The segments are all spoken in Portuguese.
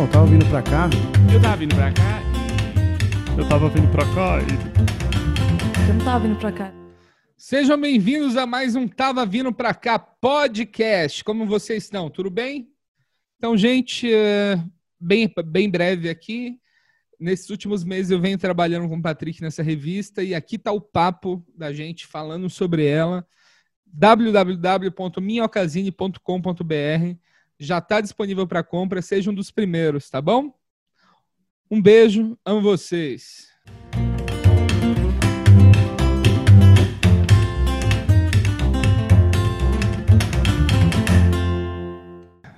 Não, tava vindo pra cá. Eu tava vindo pra cá. Eu tava vindo pra cá e. Eu não tava vindo pra cá. Sejam bem-vindos a mais um Tava Vindo Pra Cá podcast. Como vocês estão? Tudo bem? Então, gente, é, bem, bem breve aqui. Nesses últimos meses eu venho trabalhando com o Patrick nessa revista e aqui está o papo da gente falando sobre ela. www.minhocasine.com.br já está disponível para compra, seja um dos primeiros, tá bom? Um beijo, amo vocês.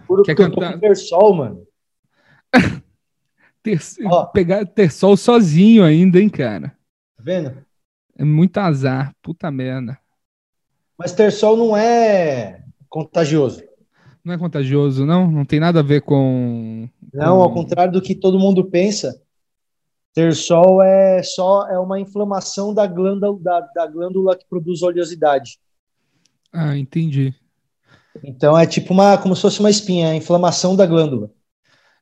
Puro Quer que eu tô cantar? sol, mano. Ter, Ó. pegar, ter sol sozinho ainda, hein, cara? Tá vendo? É muito azar, puta merda. Mas ter sol não é contagioso. Não é contagioso, não? Não tem nada a ver com. Não, com- ao contrário do que todo mundo pensa, ter sol é só é uma inflamação da glândula, da, da glândula que produz oleosidade. Ah, entendi. Então é tipo uma, como se fosse uma espinha, é a inflamação da glândula.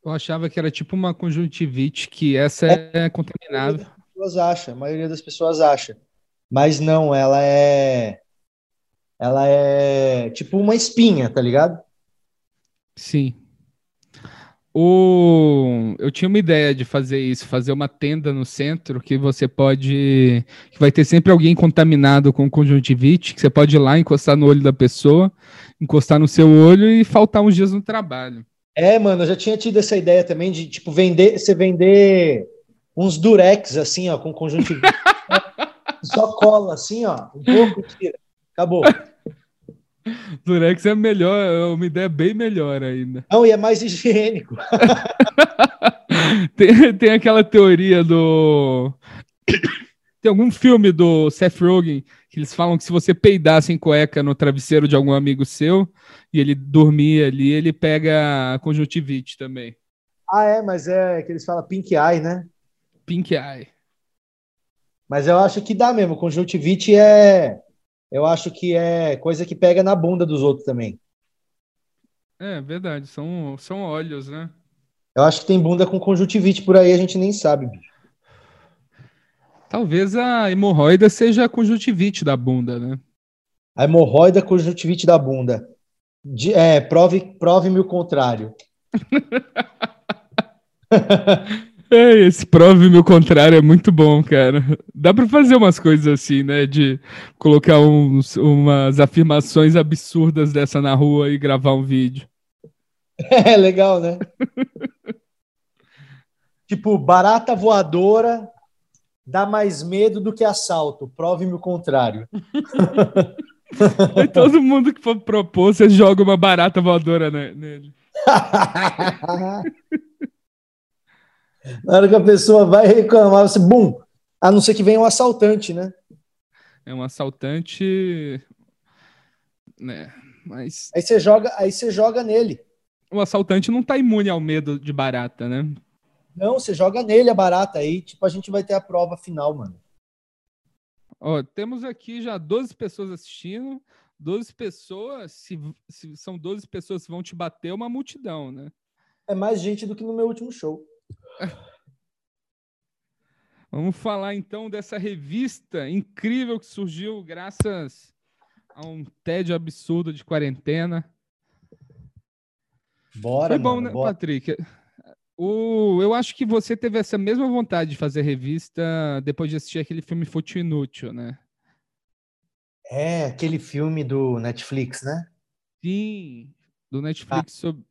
Eu achava que era tipo uma conjuntivite, que essa é, contaminável. As pessoas acham, a maioria das pessoas acha. Mas não, ela é ela é tipo uma espinha, tá ligado? Sim. O... Eu tinha uma ideia de fazer isso, fazer uma tenda no centro que você pode. que vai ter sempre alguém contaminado com conjuntivite, que você pode ir lá encostar no olho da pessoa, encostar no seu olho e faltar uns dias no trabalho. É, mano, eu já tinha tido essa ideia também de tipo vender, você vender uns durex assim, ó, com conjuntivite. Só cola assim, ó, um pouco tira. Acabou. Durex é melhor, é uma ideia bem melhor ainda. Não, e é mais higiênico. Tem, tem aquela teoria do. Tem algum filme do Seth Rogen que eles falam que se você peidar sem cueca no travesseiro de algum amigo seu e ele dormir ali, ele pega conjuntivite também. Ah, é, mas é que eles falam pink eye, né? Pink eye. Mas eu acho que dá mesmo. Conjuntivite é. Eu acho que é coisa que pega na bunda dos outros também. É verdade, são, são óleos, né? Eu acho que tem bunda com conjuntivite por aí, a gente nem sabe, bicho. Talvez a hemorroida seja a conjuntivite da bunda, né? A hemorroida conjuntivite da bunda. De- é, prove, prove-me o contrário. É, esse prove-me o contrário é muito bom, cara. Dá pra fazer umas coisas assim, né? De colocar uns, umas afirmações absurdas dessa na rua e gravar um vídeo. É legal, né? tipo, barata voadora dá mais medo do que assalto. Prove-me o contrário. Aí todo mundo que for propor, você joga uma barata voadora ne- nele. Na hora que a pessoa vai reclamar, você, bum! A não ser que venha um assaltante, né? É um assaltante. Né? Mas Aí você joga, aí você joga nele. o assaltante não tá imune ao medo de barata, né? Não, você joga nele a barata aí, tipo, a gente vai ter a prova final, mano. Ó, temos aqui já 12 pessoas assistindo. 12 pessoas, se, se são 12 pessoas que vão te bater, é uma multidão, né? É mais gente do que no meu último show. Vamos falar então dessa revista incrível que surgiu graças a um tédio absurdo de quarentena. Bora, Foi bom, mano, né, bora. Patrick? O, eu acho que você teve essa mesma vontade de fazer revista depois de assistir aquele filme Fútil Inútil, né? É, aquele filme do Netflix, né? Sim, do Netflix sobre.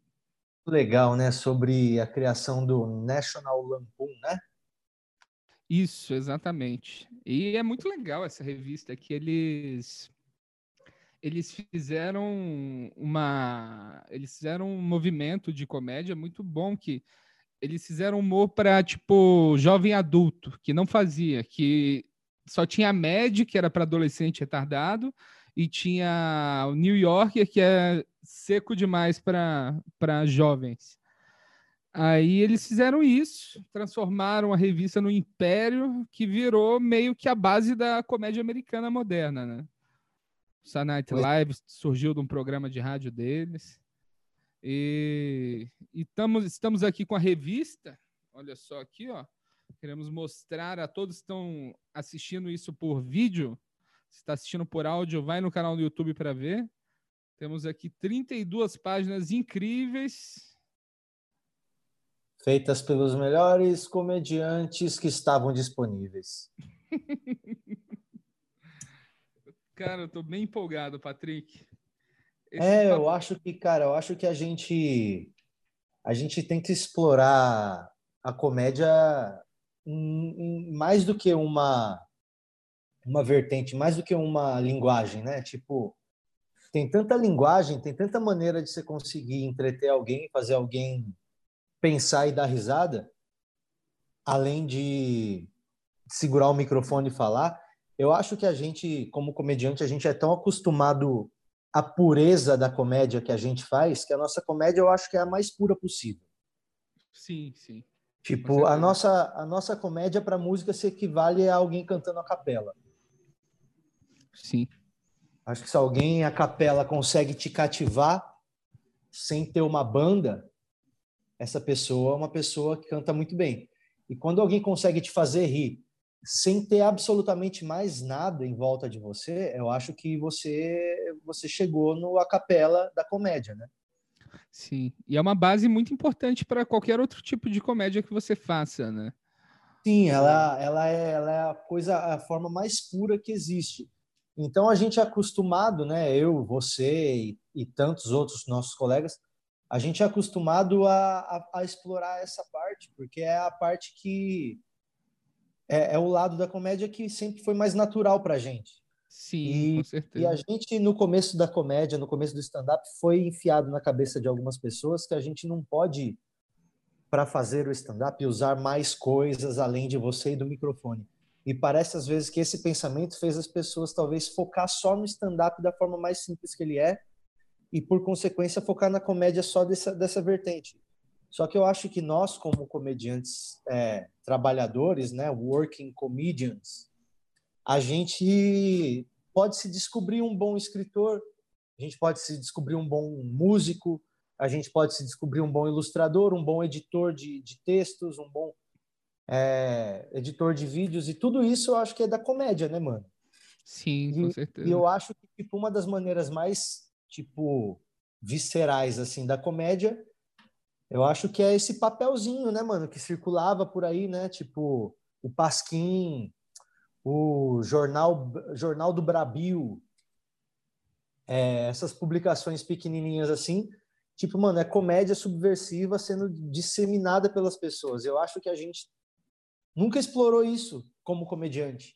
Legal, né? Sobre a criação do National Lampoon, né? Isso, exatamente. E é muito legal essa revista que eles eles fizeram uma eles fizeram um movimento de comédia muito bom que eles fizeram humor para tipo jovem adulto, que não fazia, que só tinha a Mad, que era para adolescente retardado, e tinha o New Yorker, que é seco demais para jovens. Aí eles fizeram isso, transformaram a revista no império que virou meio que a base da comédia americana moderna, né? O Saturday Night Live surgiu de um programa de rádio deles. E, E tamo, estamos aqui com a revista. Olha só aqui, ó. Queremos mostrar a todos que estão assistindo isso por vídeo. Se está assistindo por áudio, vai no canal do YouTube para ver. Temos aqui 32 páginas incríveis. Feitas pelos melhores comediantes que estavam disponíveis. Cara, eu tô bem empolgado, Patrick. Esse é, papo... eu acho que, cara, eu acho que a gente a gente tem que explorar a comédia em, em, mais do que uma uma vertente, mais do que uma linguagem, né? Tipo, tem tanta linguagem, tem tanta maneira de você conseguir entreter alguém, fazer alguém pensar e dar risada, além de segurar o microfone e falar. Eu acho que a gente, como comediante, a gente é tão acostumado à pureza da comédia que a gente faz, que a nossa comédia eu acho que é a mais pura possível. Sim, sim. Tipo, a nossa, a nossa comédia para música se equivale a alguém cantando a capela. Sim. Acho que se alguém a capela consegue te cativar sem ter uma banda, essa pessoa é uma pessoa que canta muito bem. E quando alguém consegue te fazer rir sem ter absolutamente mais nada em volta de você, eu acho que você você chegou no a capela da comédia, né? Sim, e é uma base muito importante para qualquer outro tipo de comédia que você faça, né? Sim, ela, ela, é, ela é a coisa, a forma mais pura que existe. Então a gente é acostumado, né? Eu, você e, e tantos outros nossos colegas, a gente é acostumado a, a, a, explorar essa parte, porque é a parte que é, é, o lado da comédia que sempre foi mais natural para a gente. Sim, e, com certeza. E a gente, no começo da comédia, no começo do stand-up, foi enfiado na cabeça de algumas pessoas que a gente não pode, para fazer o stand-up, usar mais coisas além de você e do microfone. E parece às vezes que esse pensamento fez as pessoas talvez focar só no stand-up da forma mais simples que ele é e por consequência focar na comédia só dessa, dessa vertente. Só que eu acho que nós como comediantes é, trabalhadores, né, working comedians, a gente pode se descobrir um bom escritor, a gente pode se descobrir um bom músico, a gente pode se descobrir um bom ilustrador, um bom editor de, de textos, um bom é, editor de vídeos e tudo isso eu acho que é da comédia, né, mano? Sim, e, com certeza. E eu acho que tipo uma das maneiras mais tipo viscerais assim da comédia, eu acho que é esse papelzinho, né, mano, que circulava por aí, né, tipo o Pasquim, o jornal jornal do Brabil, é, essas publicações pequenininhas assim, tipo, mano, é comédia subversiva sendo disseminada pelas pessoas. Eu acho que a gente nunca explorou isso como comediante.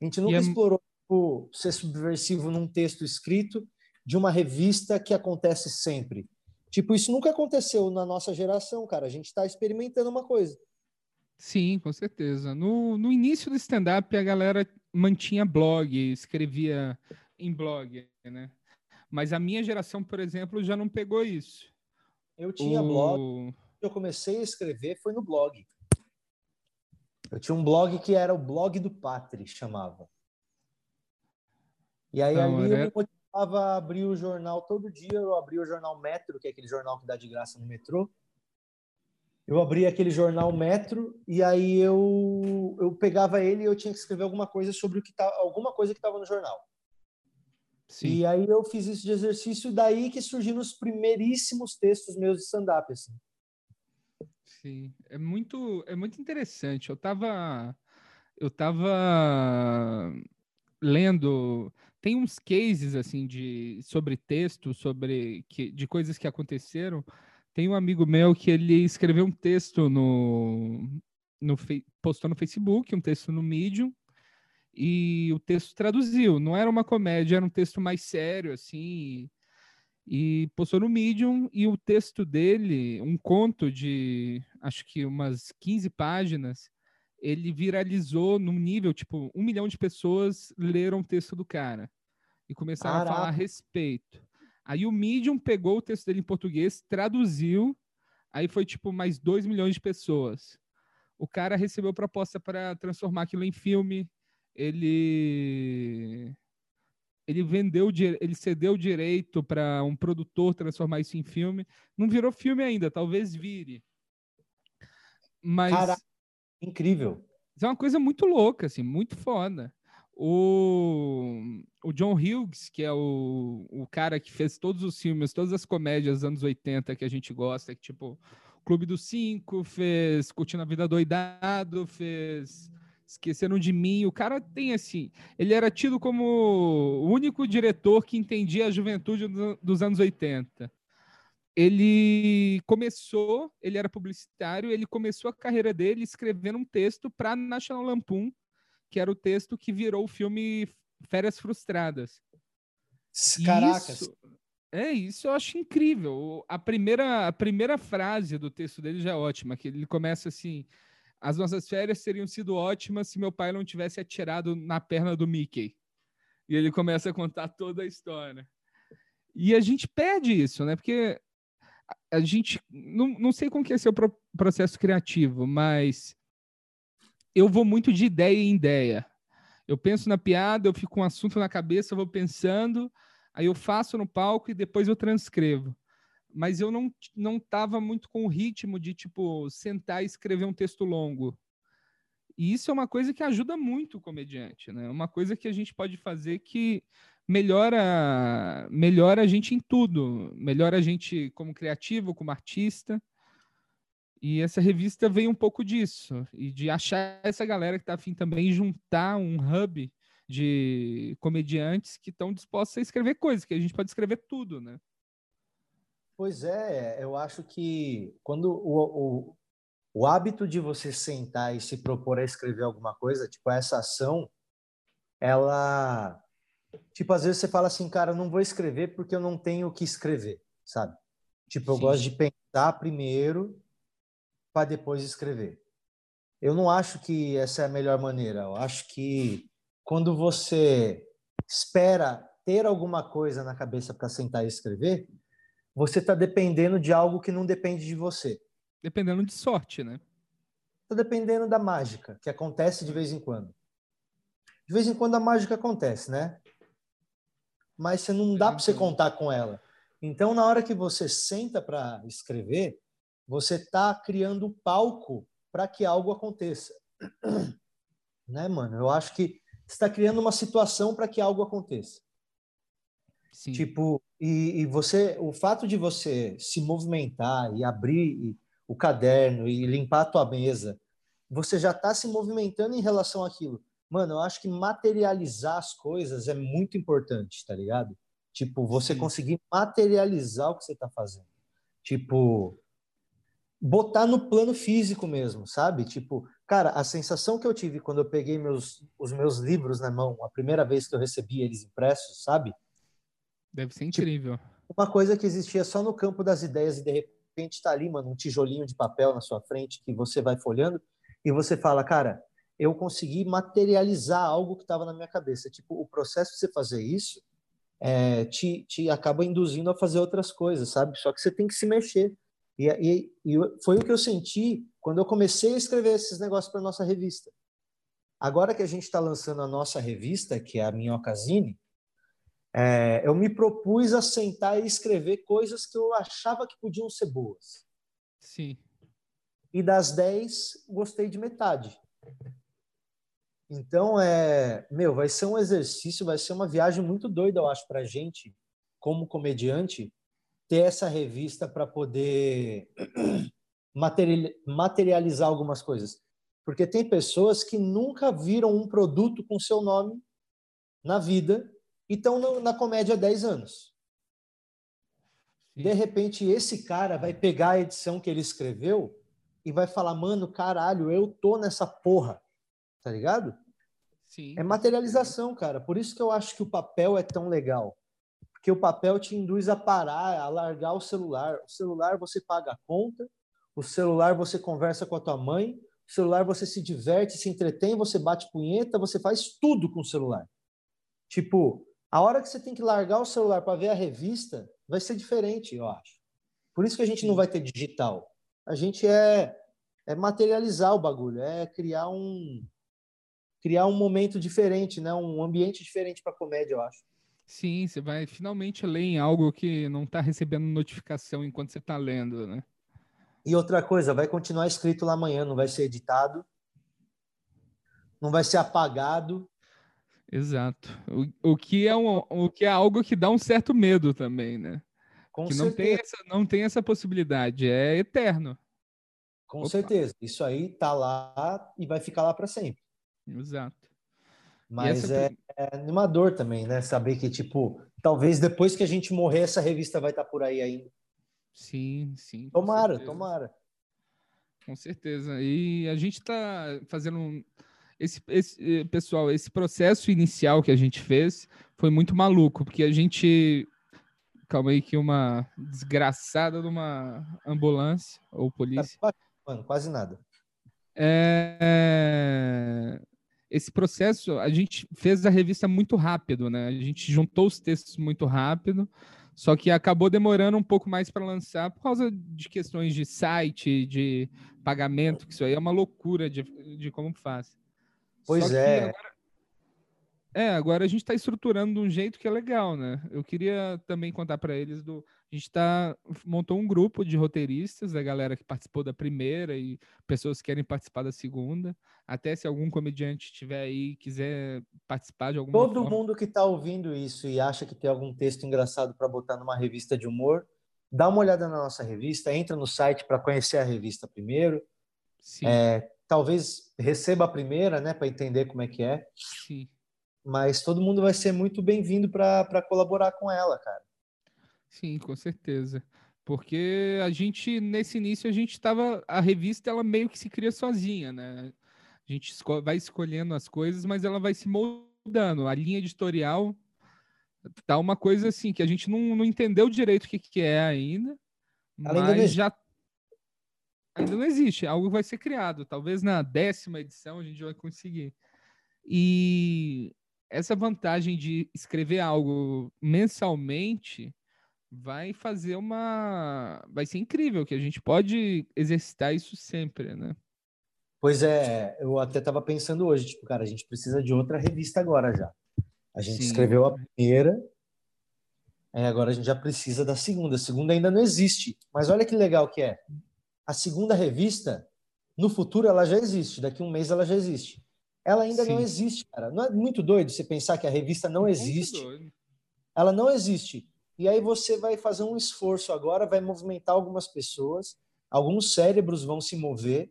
A gente nunca é... explorou tipo, ser subversivo num texto escrito de uma revista que acontece sempre. Tipo, isso nunca aconteceu na nossa geração, cara. A gente está experimentando uma coisa. Sim, com certeza. No, no início do stand-up, a galera mantinha blog, escrevia em blog, né? Mas a minha geração, por exemplo, já não pegou isso. Eu tinha o... blog. Eu comecei a escrever foi no blog. Eu tinha um blog que era o blog do Patri, chamava. E aí ali era... eu me motivava a abrir o jornal todo dia. Eu abria o jornal Metro, que é aquele jornal que dá de graça no metrô. Eu abria aquele jornal Metro e aí eu, eu pegava ele e eu tinha que escrever alguma coisa sobre o que tá, alguma coisa que estava no jornal. Sim. E aí eu fiz isso de exercício, daí que surgiram os primeiríssimos textos meus de stand-up. Assim. Sim, é muito, é muito interessante. Eu estava eu tava lendo, tem uns cases assim de sobre texto, sobre que, de coisas que aconteceram. Tem um amigo meu que ele escreveu um texto no, no postou no Facebook, um texto no Medium, e o texto traduziu. Não era uma comédia, era um texto mais sério, assim e postou no Medium e o texto dele, um conto de acho que umas 15 páginas, ele viralizou num nível, tipo, um milhão de pessoas leram o texto do cara e começaram Caraca. a falar a respeito. Aí o Medium pegou o texto dele em português, traduziu, aí foi tipo mais 2 milhões de pessoas. O cara recebeu proposta para transformar aquilo em filme, ele ele vendeu, ele cedeu o direito para um produtor transformar isso em filme. Não virou filme ainda, talvez vire. Mas Cara, incrível. É uma coisa muito louca, assim, muito foda. O, o John Hughes, que é o, o cara que fez todos os filmes, todas as comédias dos anos 80 que a gente gosta, que tipo Clube dos Cinco, fez Curtindo a Vida Doidado, fez Esqueceram de Mim. O cara tem assim. Ele era tido como o único diretor que entendia a juventude dos anos 80. Ele começou, ele era publicitário, ele começou a carreira dele escrevendo um texto para National Lampoon, que era o texto que virou o filme Férias Frustradas. Caracas. Isso, é isso, eu acho incrível. A primeira, a primeira frase do texto dele já é ótima, que ele começa assim: as nossas férias teriam sido ótimas se meu pai não tivesse atirado na perna do Mickey. E ele começa a contar toda a história. E a gente perde isso, né? Porque a gente não, não sei como que é seu processo criativo, mas eu vou muito de ideia em ideia. Eu penso na piada, eu fico com um assunto na cabeça, eu vou pensando, aí eu faço no palco e depois eu transcrevo mas eu não não estava muito com o ritmo de tipo sentar e escrever um texto longo. E isso é uma coisa que ajuda muito o comediante, né? Uma coisa que a gente pode fazer que melhora melhora a gente em tudo, melhora a gente como criativo, como artista. E essa revista veio um pouco disso, e de achar essa galera que está afim também juntar um hub de comediantes que estão dispostos a escrever coisas, que a gente pode escrever tudo, né? Pois é, eu acho que quando o, o, o hábito de você sentar e se propor a escrever alguma coisa, tipo essa ação, ela, tipo às vezes você fala assim, cara, eu não vou escrever porque eu não tenho o que escrever, sabe? Tipo, eu Sim. gosto de pensar primeiro para depois escrever. Eu não acho que essa é a melhor maneira. Eu acho que quando você espera ter alguma coisa na cabeça para sentar e escrever, você está dependendo de algo que não depende de você. Dependendo de sorte, né? Está dependendo da mágica, que acontece de vez em quando. De vez em quando a mágica acontece, né? Mas você não dá para você contar com ela. Então, na hora que você senta para escrever, você está criando um palco para que algo aconteça. né, mano? Eu acho que está criando uma situação para que algo aconteça. Sim. Tipo, e, e, você, o fato de você se movimentar e abrir o caderno e limpar a tua mesa, você já está se movimentando em relação àquilo. Mano, eu acho que materializar as coisas é muito importante, tá ligado? Tipo, você Sim. conseguir materializar o que você está fazendo. Tipo, botar no plano físico mesmo, sabe? Tipo, cara, a sensação que eu tive quando eu peguei meus, os meus livros na mão, a primeira vez que eu recebi eles impressos, sabe? Deve ser tipo, incrível. Uma coisa que existia só no campo das ideias e de repente está ali, mano, um tijolinho de papel na sua frente que você vai folhando e você fala, cara, eu consegui materializar algo que estava na minha cabeça. Tipo, o processo de você fazer isso é, te, te acaba induzindo a fazer outras coisas, sabe? Só que você tem que se mexer. E, e, e foi o que eu senti quando eu comecei a escrever esses negócios para nossa revista. Agora que a gente está lançando a nossa revista, que é a Minhocazine, é, eu me propus a sentar e escrever coisas que eu achava que podiam ser boas. Sim. E das 10, gostei de metade. Então, é, meu, vai ser um exercício, vai ser uma viagem muito doida, eu acho, para gente, como comediante, ter essa revista para poder materializar algumas coisas. Porque tem pessoas que nunca viram um produto com seu nome na vida e estão na comédia há 10 anos. Sim. De repente, esse cara vai pegar a edição que ele escreveu e vai falar, mano, caralho, eu tô nessa porra. Tá ligado? Sim. É materialização, cara. Por isso que eu acho que o papel é tão legal. Porque o papel te induz a parar, a largar o celular. O celular você paga a conta, o celular você conversa com a tua mãe, o celular você se diverte, se entretém, você bate punheta, você faz tudo com o celular. Tipo, a hora que você tem que largar o celular para ver a revista, vai ser diferente, eu acho. Por isso que a gente não vai ter digital. A gente é, é materializar o bagulho, é criar um criar um momento diferente, né? Um ambiente diferente para comédia, eu acho. Sim, você vai finalmente ler em algo que não está recebendo notificação enquanto você está lendo, né? E outra coisa, vai continuar escrito lá amanhã, não vai ser editado, não vai ser apagado. Exato. O, o, que, é um, o que é algo que dá um certo medo também, né? Com que certeza. não tem, essa, não tem essa possibilidade, é eterno. Com Opa. certeza. Isso aí tá lá e vai ficar lá para sempre. Exato. Mas essa é, é animador também, né? Saber que, tipo, talvez depois que a gente morrer, essa revista vai estar por aí ainda. Sim, sim. Tomara, certeza. tomara. Com certeza. E a gente está fazendo um- esse, esse eh, pessoal, esse processo inicial que a gente fez foi muito maluco, porque a gente calma aí que uma desgraçada numa ambulância ou polícia. Tá, mano, quase nada. É, Esse processo a gente fez a revista muito rápido, né? A gente juntou os textos muito rápido, só que acabou demorando um pouco mais para lançar por causa de questões de site, de pagamento, que isso aí é uma loucura de, de como faz. Pois Só é. agora- é, agora a gente está estruturando de um jeito que é legal, né? Eu queria também contar para eles do. A gente tá, montou um grupo de roteiristas, da galera que participou da primeira e pessoas que querem participar da segunda. Até se algum comediante estiver aí e quiser participar de alguma Todo forma. mundo que está ouvindo isso e acha que tem algum texto engraçado para botar numa revista de humor, dá uma olhada na nossa revista, entra no site para conhecer a revista primeiro. Sim, É, talvez receba a primeira, né, para entender como é que é. sim, Mas todo mundo vai ser muito bem-vindo para colaborar com ela, cara. sim, com certeza. Porque a gente, nesse início, a gente estava. A revista, ela meio que se cria sozinha, né? A gente esco- vai escolhendo as coisas, mas ela vai se moldando. A linha editorial tá uma coisa assim que a gente não, não entendeu direito o que, que é ainda, Ela ainda não mas existe. já ainda não existe. Algo vai ser criado. Talvez na décima edição a gente vai conseguir. E essa vantagem de escrever algo mensalmente vai fazer uma. Vai ser incrível, que a gente pode exercitar isso sempre, né? Pois é, eu até estava pensando hoje, tipo, cara, a gente precisa de outra revista agora já. A gente Sim. escreveu a primeira, aí agora a gente já precisa da segunda. A segunda ainda não existe. Mas olha que legal que é. A segunda revista, no futuro, ela já existe. Daqui a um mês ela já existe. Ela ainda não Sim. existe, cara. Não é muito doido você pensar que a revista não Muito existe? ela não existe. E aí você vai fazer um esforço agora, vai movimentar algumas pessoas, alguns cérebros vão se mover,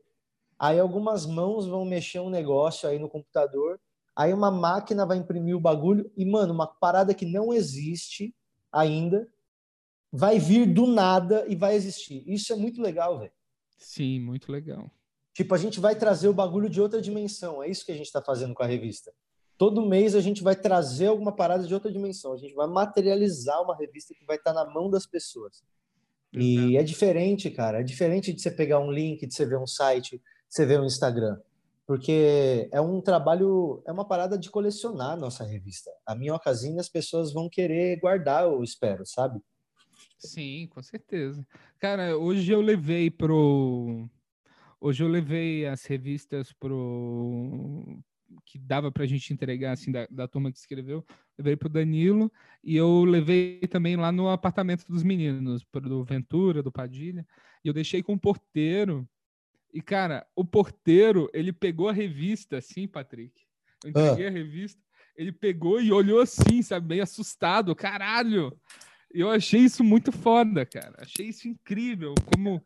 aí algumas mãos vão mexer um negócio aí no computador, aí uma máquina vai imprimir o bagulho e, mano, uma parada que não existe ainda vai vir do nada e vai existir. Isso é muito legal, velho. Sim, muito legal. Tipo, a gente vai trazer o bagulho de outra dimensão. É isso que a gente está fazendo com a revista. Todo mês a gente vai trazer alguma parada de outra dimensão. A gente vai materializar uma revista que vai estar na mão das pessoas. E é diferente, cara. É diferente de você pegar um link, de você ver um site, de você ver um Instagram. Porque é um trabalho, é uma parada de colecionar a nossa revista. A Minhocazinha as pessoas vão querer guardar, eu espero, sabe? Sim, com certeza. Cara, hoje eu levei pro. Hoje eu levei as revistas pro. Que dava pra gente entregar, assim, da, da turma que escreveu. Levei pro Danilo e eu levei também lá no apartamento dos meninos, pro do Ventura, do Padilha. E eu deixei com o porteiro. E, cara, o porteiro, ele pegou a revista, assim, Patrick. Eu entreguei a revista. Ele pegou e olhou assim, sabe, meio assustado. Caralho! Eu achei isso muito foda, cara. Achei isso incrível. Como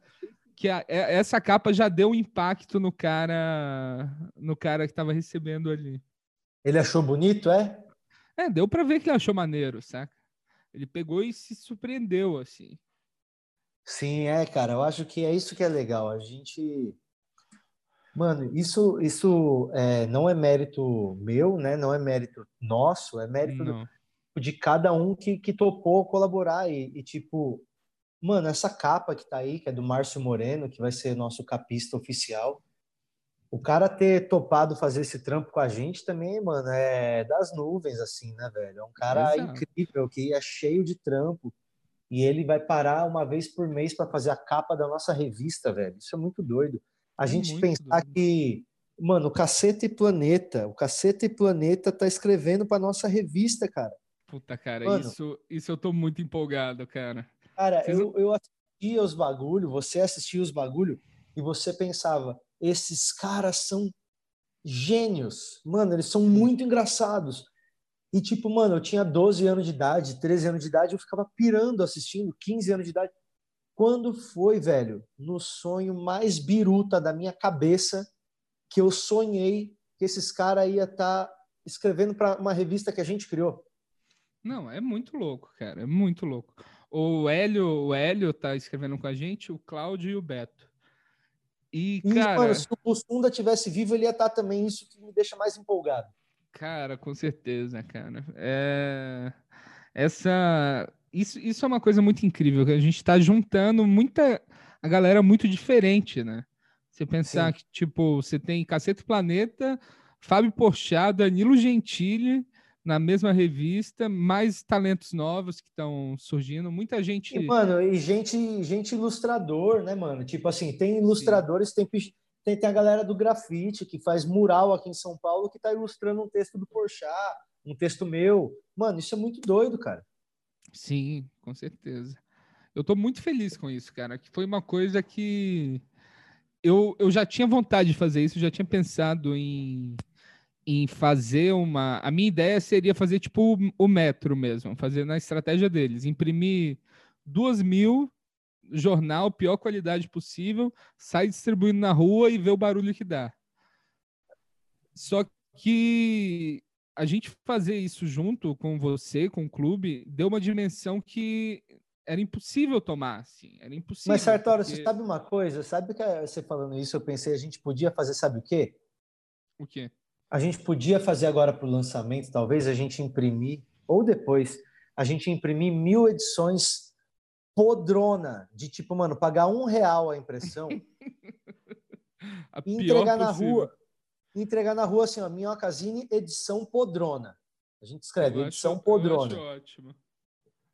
que a- é- essa capa já deu um impacto no cara, no cara que tava recebendo ali. Ele achou bonito, é? É, deu pra ver que ele achou maneiro, saca? Ele pegou e se surpreendeu, assim. Sim, é, cara, eu acho que é isso que é legal. A gente. Mano, isso, isso é, não é mérito meu, né? Não é mérito nosso, é mérito do-. De cada um que, que topou colaborar. E, e, tipo, mano, essa capa que tá aí, que é do Márcio Moreno, que vai ser nosso capista oficial. O cara ter topado fazer esse trampo com a gente também, mano, é das nuvens, assim, né, velho? É um cara Exato. incrível, que é cheio de trampo. E ele vai parar uma vez por mês para fazer a capa da nossa revista, velho. Isso é muito doido. A É gente pensar doido. que, mano, o Caceta e Planeta, o Caceta e Planeta tá escrevendo para nossa revista, cara. Puta, cara, Mano. isso, isso eu tô muito empolgado, cara. Cara, Vocês eu, eu assistia os bagulho, você assistia os bagulho e você pensava, esses caras são gênios. Mano, eles são muito engraçados. E tipo, mano, eu tinha 12 anos de idade, 13 anos de idade, eu ficava pirando assistindo, 15 anos de idade. Quando foi, velho, no sonho mais biruta da minha cabeça, que eu sonhei que esses caras iam estar escrevendo para uma revista que a gente criou. Não, é muito louco, cara, é muito louco. O Hélio, o Hélio tá escrevendo com a gente, o Cláudio e o Beto. E, E, cara, mano, se o Bussunda tivesse vivo, ele ia estar também. Isso que me deixa mais empolgado. Cara, com certeza, cara. É... Essa... Isso, isso é uma coisa muito incrível, que a gente está juntando muita... A galera muito diferente, né? Você pensar Sim. que, tipo, você tem Cacete Planeta, Fábio Porchat, Danilo Gentili na mesma revista, mais talentos novos que estão surgindo, muita gente... E, mano, e gente, gente ilustrador, né, mano? Tipo assim, tem ilustradores, tem, tem, tem a galera do grafite que faz mural aqui em São Paulo que tá ilustrando um texto do Porchat, um texto meu. Mano, isso é muito doido, cara. Sim, com certeza. Eu tô muito feliz com isso, cara, que foi uma coisa que eu, eu já tinha vontade de fazer isso, já tinha pensado em, em fazer uma. A minha ideia seria fazer tipo o- metro mesmo, fazer na estratégia deles, imprimir duas mil, jornal, pior qualidade possível, sair distribuindo na rua e ver o barulho que dá. Só que a gente fazer isso junto com você, com o clube, deu uma dimensão que era impossível tomar, assim. Era impossível. Mas, Sartório, você porque- sabe uma coisa? Sabe que você falando isso, eu pensei, a gente podia fazer, sabe o quê? O quê? A gente podia fazer agora para o lançamento, talvez a gente imprimir, ou depois, a gente imprimir mil edições podrona, de tipo, mano, pagar um real a impressão A e entregar na possível. rua. Entregar na rua assim, ó, Minhocasine, edição podrona. A gente escreve, Eu edição acho- eu podrona. acho ótimo.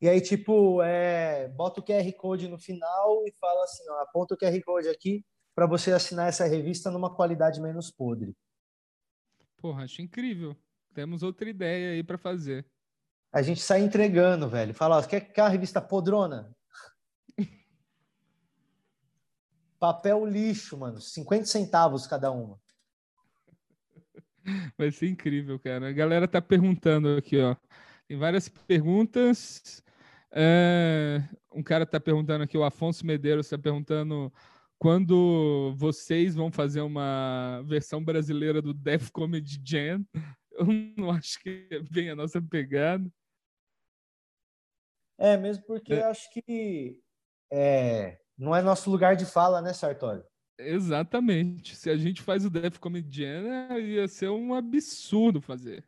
E aí, tipo, é, bota o QR Code no final e fala assim, ó, aponta o QR Code aqui para você assinar essa revista numa qualidade menos podre. Porra, acho incrível. Temos outra ideia aí para fazer. A gente sai entregando, velho. Fala, ó, quer, quer a revista podrona? Papel lixo, mano. 50 centavos cada uma. Vai ser incrível, cara. A galera tá perguntando aqui, ó. Tem várias perguntas. É, Um cara tá perguntando aqui, o Afonso Medeiros tá perguntando quando vocês vão fazer uma versão brasileira do Def Comedy Jam. Eu não acho que é bem a nossa pegada. É, mesmo porque É. eu acho que é, não é nosso lugar de fala, né, Sartori? Exatamente. Se a gente faz o Def Comedy Jam, é, ia ser um absurdo fazer.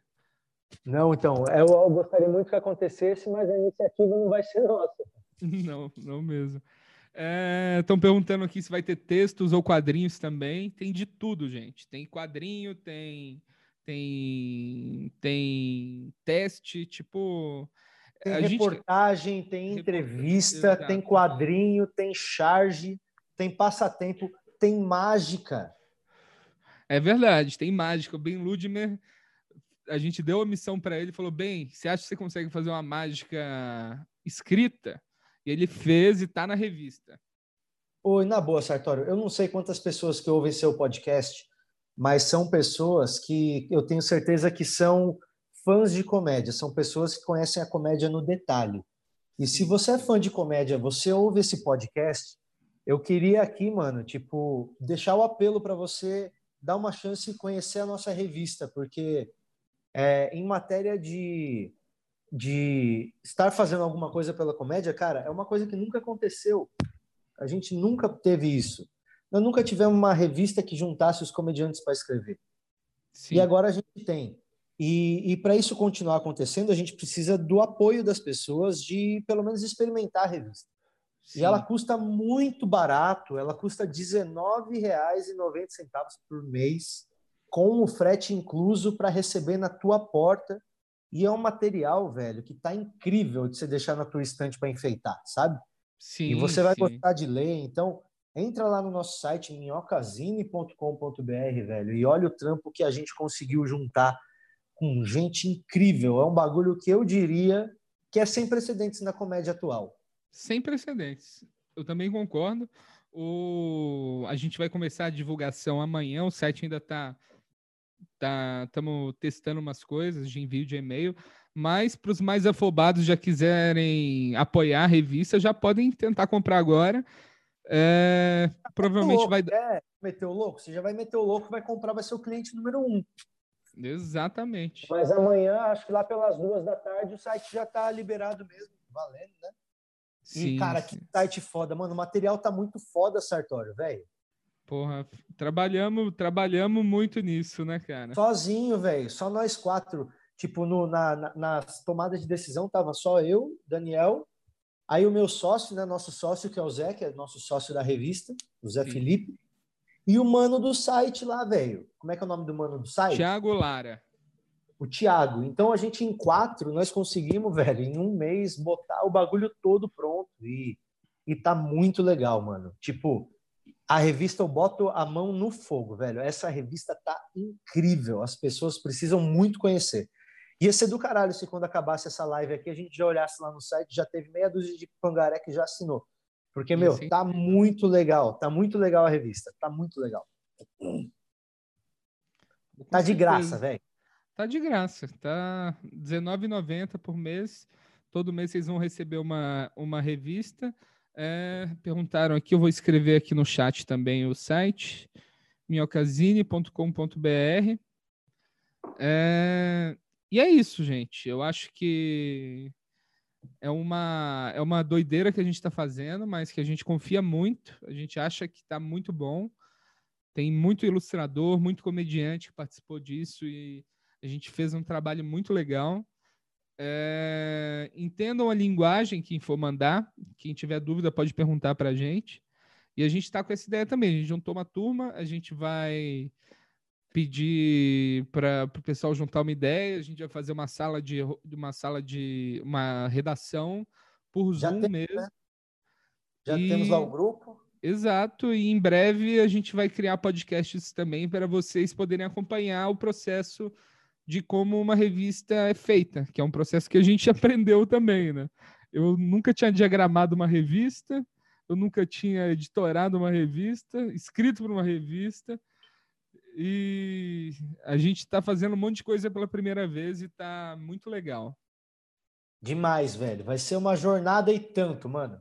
Não, então, eu, eu gostaria muito que acontecesse, mas a iniciativa não vai ser nossa. Não, não mesmo. Estão perguntando aqui se vai ter textos ou quadrinhos também. Tem de tudo, gente. Tem quadrinho, tem tem tem teste, tipo Tem a gente reportagem, tem Reportagem, entrevista, exato. tem quadrinho, tem charge, tem passatempo, tem mágica. é verdade, tem mágica. O Ben Ludmer, a gente deu a missão para ele, falou: "Bem, você acha que você consegue fazer uma mágica escrita?" Ele fez e tá na revista. Oi, na boa, Sartório, eu não sei quantas pessoas que ouvem seu podcast, mas são pessoas que eu tenho certeza que são fãs de comédia, são pessoas que conhecem a comédia no detalhe. E se você é fã de comédia, você ouve esse podcast, eu queria aqui, mano, tipo, deixar o apelo para você dar uma chance e conhecer a nossa revista, porque é, em matéria de, de estar fazendo alguma coisa pela comédia, cara, é uma coisa que nunca aconteceu. A gente nunca teve isso. Nós nunca tivemos uma revista que juntasse os comediantes para escrever. Sim. E agora a gente tem. E, e para isso continuar acontecendo, a gente precisa do apoio das pessoas de, pelo menos, experimentar a revista. sim. E ela custa muito barato, ela custa R$19,90 por mês, com o frete incluso para receber na tua porta. E é um material, velho, que tá incrível de você deixar na tua estante para enfeitar, sabe? Sim, e você vai sim. gostar de ler. Então, entra lá no nosso site, minhocazine.com.br, velho, e olha o trampo que a gente conseguiu juntar com gente incrível. É um bagulho que eu diria que é sem precedentes na comédia atual. Sem precedentes. Eu também concordo. O... A gente vai começar a divulgação amanhã. O site ainda está tá estamos tá, testando umas coisas de envio de e-mail, mas para os mais afobados já quiserem apoiar a revista, já podem tentar comprar agora. É, provavelmente louco, vai. É, meteu louco? Você já vai meter o louco, vai comprar, vai ser o cliente número um. Exatamente. Mas amanhã, acho que lá pelas duas da tarde, o site já está liberado mesmo, valendo, né? Sim, e, cara, sim. que site foda, mano. O material tá muito foda, Sartório, velho. Porra, trabalhamos, trabalhamos muito nisso, né, cara? Sozinho, velho. Só nós quatro. Tipo, no, na, na, nas tomadas de decisão tava só eu, Daniel, aí o meu sócio, né, nosso sócio, que é o Zé, que é nosso sócio da revista, o Zé Sim. Felipe, e o mano do site lá, velho. Como é que é o nome do mano do site? Tiago Lara. O Tiago. Então a gente em quatro, nós conseguimos, velho, em um mês, botar o bagulho todo pronto. E, e tá muito legal, mano. Tipo, a revista eu boto a mão no fogo, velho. Essa revista tá incrível. As pessoas precisam muito conhecer. Ia ser do caralho se quando acabasse essa live aqui a gente já olhasse lá no site, já teve meia dúzia de pangaré que já assinou. Porque, meu, sim. tá muito legal. Tá muito legal a revista. Tá muito legal. tá de graça, velho. Tá de graça. Tá R$19,90 por mês. Todo mês vocês vão receber uma, uma revista. É, perguntaram aqui, eu vou escrever aqui no chat também o site, minhocasine.com.br. É, e é isso, gente. Eu acho que é uma, é uma doideira que a gente está fazendo, mas que a gente confia muito. A gente acha que está muito bom. Tem muito ilustrador, muito comediante que participou disso e a gente fez um trabalho muito legal. É, entendam a linguagem que for mandar. Quem tiver dúvida pode perguntar para a gente. E a gente está com essa ideia também. A gente juntou uma turma, a gente vai pedir para o pessoal juntar uma ideia, a gente vai fazer uma sala de uma sala de uma redação por Já Zoom tem, mesmo. Né? Já e... temos lá o grupo. Exato, e em breve a gente vai criar podcasts também para vocês poderem acompanhar o processo de como uma revista é feita, que é um processo que a gente aprendeu também, né? Eu nunca tinha diagramado uma revista, eu nunca tinha editorado uma revista, escrito para uma revista, e a gente está fazendo um monte de coisa pela primeira vez e está muito legal. Demais, velho. Vai ser uma jornada e tanto, mano.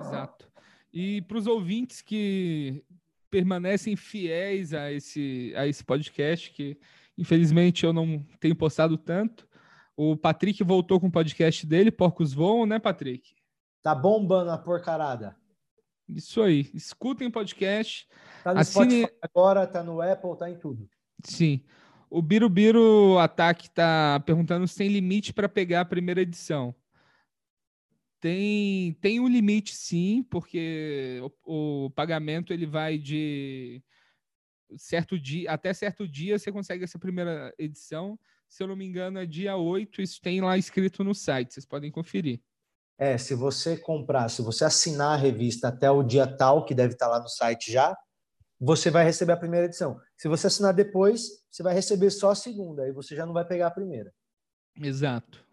Exato. E para os ouvintes que permanecem fiéis a esse, a esse podcast, que infelizmente eu não tenho postado tanto, o Patrick voltou com o podcast dele, Porcos Voam, né, Patrick? Tá bombando a porcarada. Isso aí. Escutem o podcast. Tá no Assine... Spotify agora, tá no Apple, tá em tudo. Sim. O Birubiru Ataque tá perguntando se tem limite para pegar a primeira edição. Tem, tem um limite, sim, porque o, o, pagamento ele vai de certo dia, até certo dia você consegue essa primeira edição. Se eu não me engano, é dia 8, isso tem lá escrito no site, vocês podem conferir. É, se você comprar, se você assinar a revista até o dia tal, que deve estar lá no site já, você vai receber a primeira edição. Se você assinar depois, você vai receber só a segunda, aí você já não vai pegar a primeira. Exato.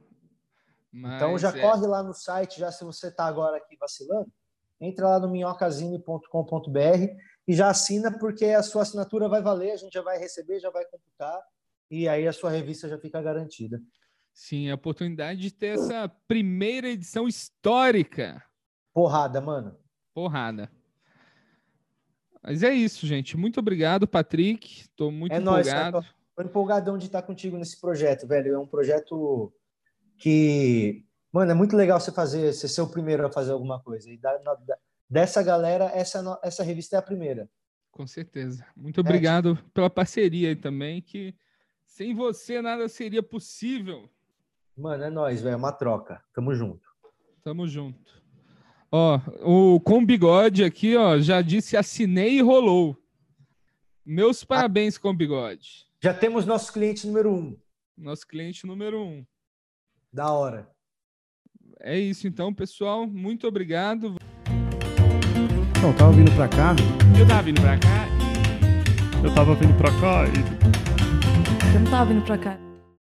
Mas então já é... corre lá no site, já se você está agora aqui vacilando, entra lá no minhocasine.com.br e já assina, porque a sua assinatura vai valer, a gente já vai receber, já vai computar, e aí a sua revista já fica garantida. Sim, a oportunidade de ter essa primeira edição histórica. Porrada, mano. Porrada. Mas é isso, gente. Muito obrigado, Patrick. Estou muito é empolgado. Nóis, Tô empolgadão de estar contigo nesse projeto, velho. É um projeto que, mano, é muito legal você fazer, você ser o primeiro a fazer alguma coisa. E da, da, dessa galera, essa, essa revista é a primeira. Com certeza. Muito obrigado é, pela parceria aí também, que sem você nada seria possível. Mano, é nóis, velho. É uma troca. Tamo junto. Tamo junto. Ó, o com bigode aqui, ó, já disse assinei e rolou. Meus parabéns ah, com bigode. Já temos nosso cliente número um. Nosso cliente número um. Da hora. É isso então, pessoal. Muito obrigado. Não, tava vindo pra cá. Eu tava vindo pra cá e... Eu tava vindo pra cá e... Eu não tava vindo pra cá.